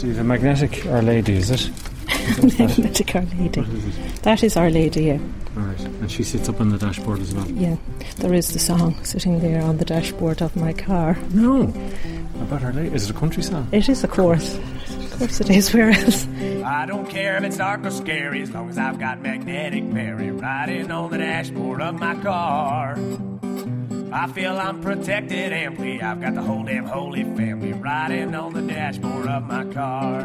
So you've magnetic Our Lady, is it? magnetic Our Lady. That is Our Lady, yeah. All right. And she sits up on the dashboard as well. Yeah. There is the song sitting there on the dashboard of my car. No. About Our Lady. Is it a country song? It is, of course. Of course it is. Where else? I don't care if it's dark or scary as long as I've got magnetic Mary riding on the dashboard of my car. I feel I'm protected amply. I've got the whole damn holy family riding on the dashboard of my car.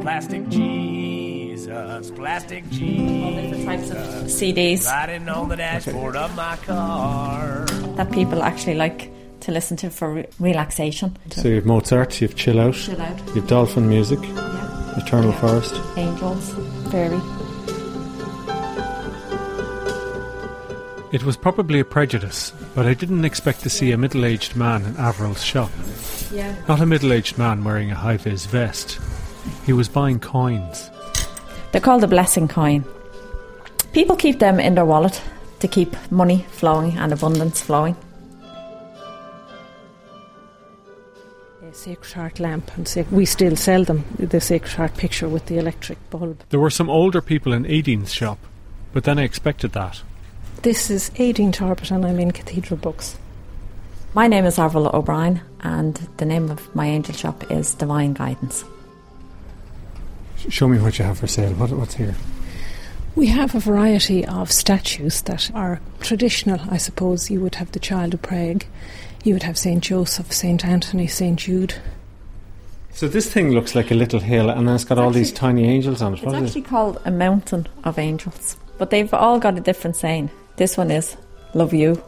Plastic Jesus, plastic Jesus. All different types of CDs Riding on the dashboard of my car. that people actually like to listen to for re- relaxation. So you have Mozart, you have Chill Out, Chill Out. you have Dolphin Music, Yeah. Eternal Forest. Angels, fairy. It was probably a prejudice, but I didn't expect to see a middle aged man in Averill's shop. Yeah. Not a middle aged man wearing a high vis vest. He was buying coins. They're called a blessing coin. People keep them in their wallet to keep money flowing and abundance flowing. A Sacred Heart lamp, and sac- we still sell them. The Sacred Heart picture with the electric bulb. There were some older people in Aideen's shop, but then I expected that. This is Aideen Torbett, and I'm in Cathedral Books. My name is Avril O'Brien, and the name of my angel shop is Divine Guidance. Show me what you have for sale. What, what's here? We have a variety of statues that are traditional, I suppose. You would have the Child of Prague, you would have St. Joseph, St. Anthony, St. Jude. So this thing looks like a little hill, and then it's got all these tiny angels on it. It's What is actually it? called a mountain of angels, but they've all got a different saying. This one is love you.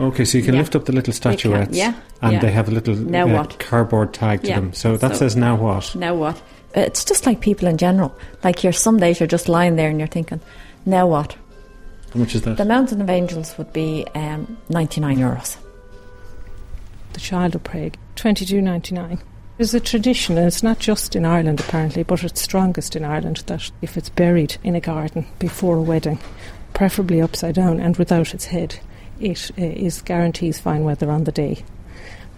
Okay, so you can Yeah. lift up the little They can- statuettes, yeah, and yeah. they have a little Now uh, what? cardboard tag to Yeah. them. So that So- says now what? Now what? It's just like people in general. Like you're some days you're just lying there and you're thinking, now what? How much is that? The mountain of angels would be um, 99 euros. The Child of Prague, twenty-two ninety-nine. There's a tradition, and it's not just in Ireland apparently, but it's strongest in Ireland, that if it's buried in a garden before a wedding, preferably upside down and without its head, it uh, is guarantees fine weather on the day.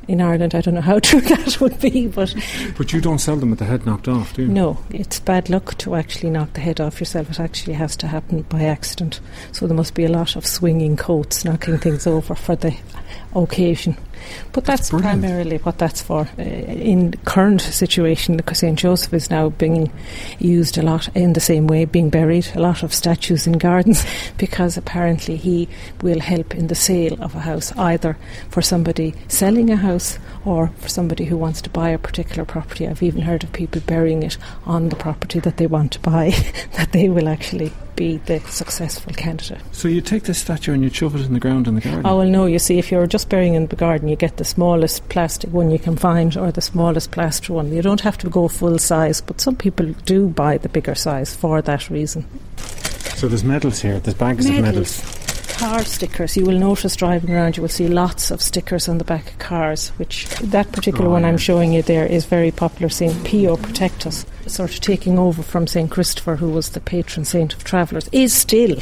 In Ireland, I don't know how true that would be, but But you don't sell them with the head knocked off, do you? no, it's bad luck to actually knock the head off yourself. It actually has to happen by accident. So there must be a lot of swinging coats, knocking things over for the occasion. But that's, brilliant. primarily what that's for. Uh, in current situation, because St Joseph is now being used a lot in the same way, being buried, a lot of statues in gardens, because apparently he will help in the sale of a house, either for somebody selling a house or for somebody who wants to buy a particular property. I've even heard of people burying it on the property that they want to buy, that they will actually be the successful candidate. So you take this statue and you shove it in the ground in the garden. Oh well, no. You see, if you're just burying in the garden, you get the smallest plastic one you can find, or the smallest plaster one. You don't have to go full size, but some people do buy the bigger size for that reason. So there's medals here. There's bags of medals. Car stickers. You will notice driving around, you will see lots of stickers on the back of cars. Which that particular Oh, one yeah. I'm showing you there is very popular. Saint Pio protect us, sort of taking over from Saint Christopher, who was the patron saint of travellers, is still,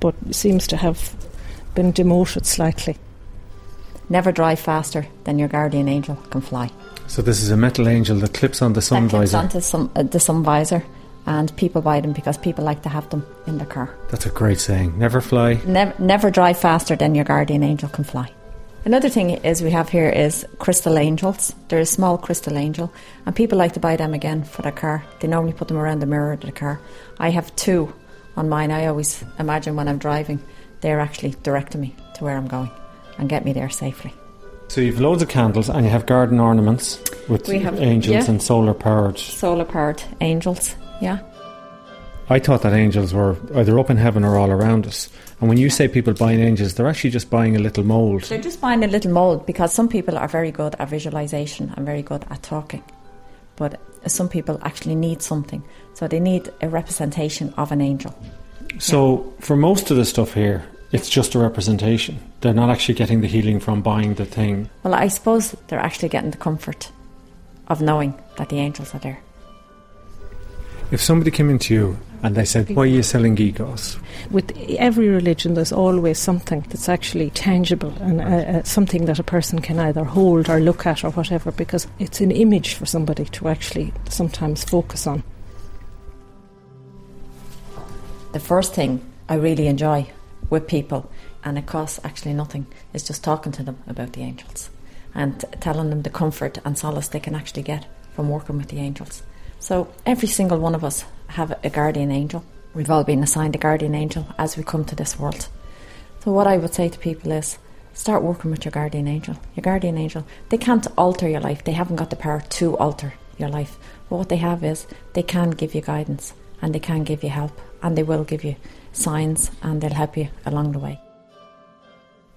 but seems to have been demoted slightly. Never drive faster than your guardian angel can fly. So this is a metal angel that clips on the sun that clips visor. onto some, uh, the sun visor, and people buy them because people like to have them in their car. That's a great saying. Never fly. Never, never drive faster than your guardian angel can fly. Another thing is we have here is crystal angels. They're a small crystal angel, and people like to buy them again for their car. They normally put them around the mirror of the car. I have two on mine. I always imagine when I'm driving, they're actually directing me to where I'm going and get me there safely. So you've loads of candles and you have garden ornaments with have- angels yeah. and solar powered. Solar powered angels, yeah. I thought that angels were either up in heaven or all around us. And when you say people buying angels, they're actually just buying a little mould. They're just buying a little mold because some people are very good at visualization and very good at talking. But some people actually need something. So they need a representation of an angel. So for most of the stuff here, it's just a representation. They're not actually getting the healing from buying the thing. Well, I suppose they're actually getting the comfort of knowing that the angels are there. If somebody came into you And they said, Why are you selling egos? With every religion, there's always something that's actually tangible and uh, uh, something that a person can either hold or look at or whatever, because it's an image for somebody to actually sometimes focus on. The first thing I really enjoy with people, and it costs actually nothing, is just talking to them about the angels and telling them the comfort and solace they can actually get from working with the angels. So every single one of us have a guardian angel. We've all been assigned a guardian angel as we come to this world. So what I would say to people is start working with your guardian angel. Your guardian angel, they can't alter your life. They haven't got the power to alter your life. But what they have is they can give you guidance and they can give you help and they will give you signs and they'll help you along the way.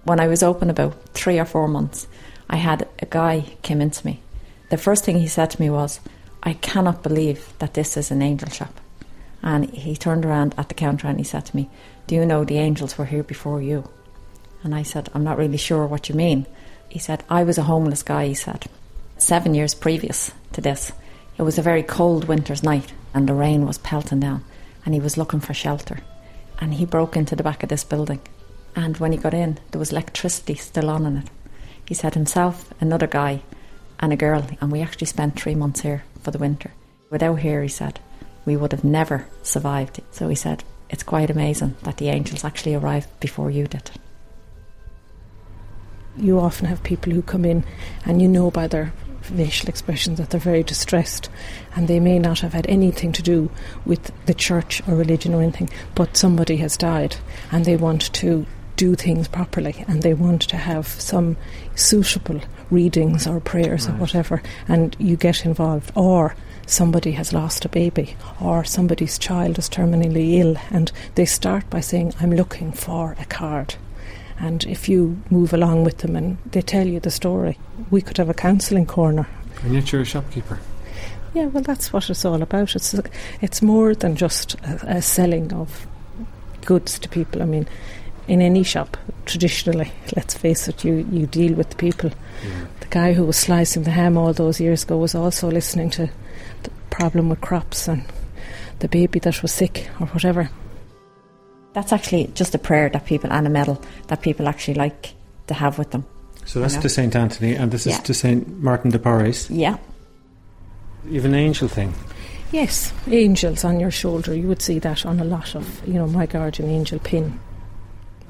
When I was open about three or four months, I had a guy came into me. The first thing he said to me was, I cannot believe that this is an angel shop. And he turned around at the counter and he said to me, Do you know the angels were here before you? And I said, I'm not really sure what you mean. He said, I was a homeless guy, he said. Seven years previous to this, it was a very cold winter's night and the rain was pelting down and he was looking for shelter. And he broke into the back of this building. And when he got in, there was electricity still on in it. He said himself, another guy, and a girl, and we actually spent three months here for the winter. Without here, he said, we would have never survived. So he said, it's quite amazing that the angels actually arrived before you did. You often have people who come in and you know by their facial expressions that they're very distressed and they may not have had anything to do with the church or religion or anything, but somebody has died and they want to do things properly and they want to have some suitable readings or prayers right. or whatever, and you get involved. Or somebody has lost a baby, or somebody's child is terminally ill, and they start by saying, I'm looking for a card. And if you move along with them and they tell you the story, we could have a counselling corner. And yet you're a shopkeeper. Yeah, well, that's what it's all about. It's it's more than just a, a selling of goods to people. I mean, in any shop, traditionally, let's face it, you, you deal with the people. Yeah. The guy who was slicing the ham all those years ago was also listening to the problem with crops and the baby that was sick or whatever. That's actually just a prayer that people and a medal that people actually like to have with them. So that's to Saint Anthony, and this yeah. is to Saint Martin de Porres. Yeah. You have an angel thing. Yes, angels on your shoulder. You would see that on a lot of, you know, my guardian angel pin.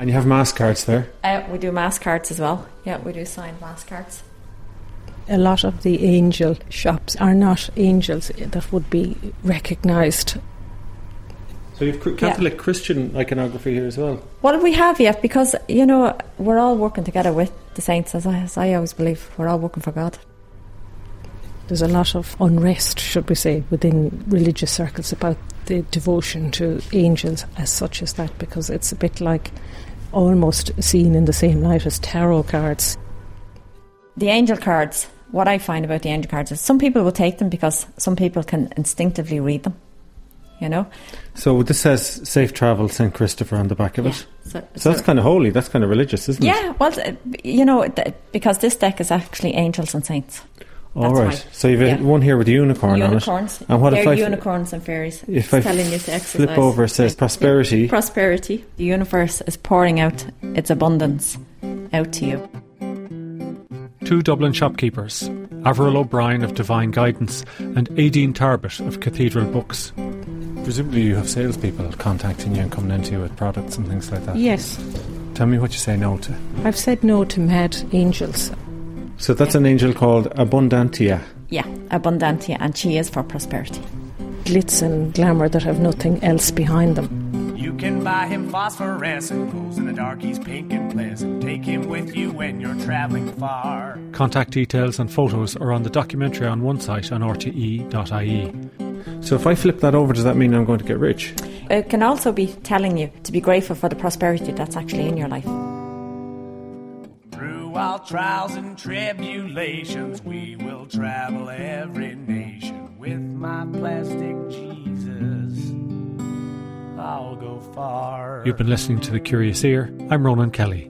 And you have Mass cards there? Uh, we do Mass cards as well. Yeah, we do signed Mass cards. A lot of the angel shops are not angels that would be recognised. So you've Catholic yeah. Christian iconography here as well? Well, we have, yeah, because, you know, we're all working together with the saints, as I, as I always believe. We're all working for God there's a lot of unrest, should we say, within religious circles about the devotion to angels as such as that, because it's a bit like almost seen in the same light as tarot cards. The angel cards, what I find about the angel cards is some people will take them because some people can instinctively read them, you know. So this says safe travel St. Christopher on the back of yeah. it. So, so, so, that's kind of holy, that's kind of religious, isn't yeah, it? Yeah, well, you know, because this deck is actually angels and saints. All right. So you've yeah. one here with a unicorn unicorns. on it. And what They're if I unicorns and fairies? If I telling you to exercise. flip over, it says prosperity. Prosperity. The universe is pouring out its abundance out to you. Two Dublin shopkeepers, Averil O'Brien of Divine Guidance and Aideen Tarbert of Cathedral Books. Presumably, you have salespeople contacting you and coming into you with products and things like that. Yes. Tell me what you say no to. I've said no to mad angels. So that's an angel called Abundantia. Yeah, Abundantia, and she is for prosperity. Glitz and glamour that have nothing else behind them. You can buy him phosphorescent, glows in the dark, he's pink and pleasant. Take him with you when you're travelling far. Contact details and photos are on the documentary on one site on rte.ie. So if I flip that over, does that mean I'm going to get rich? It can also be telling you to be grateful for the prosperity that's actually in your life while trials and tribulations, we will travel every nation with my plastic Jesus. I'll go far. You've been listening to The Curious Ear. I'm Ronan Kelly.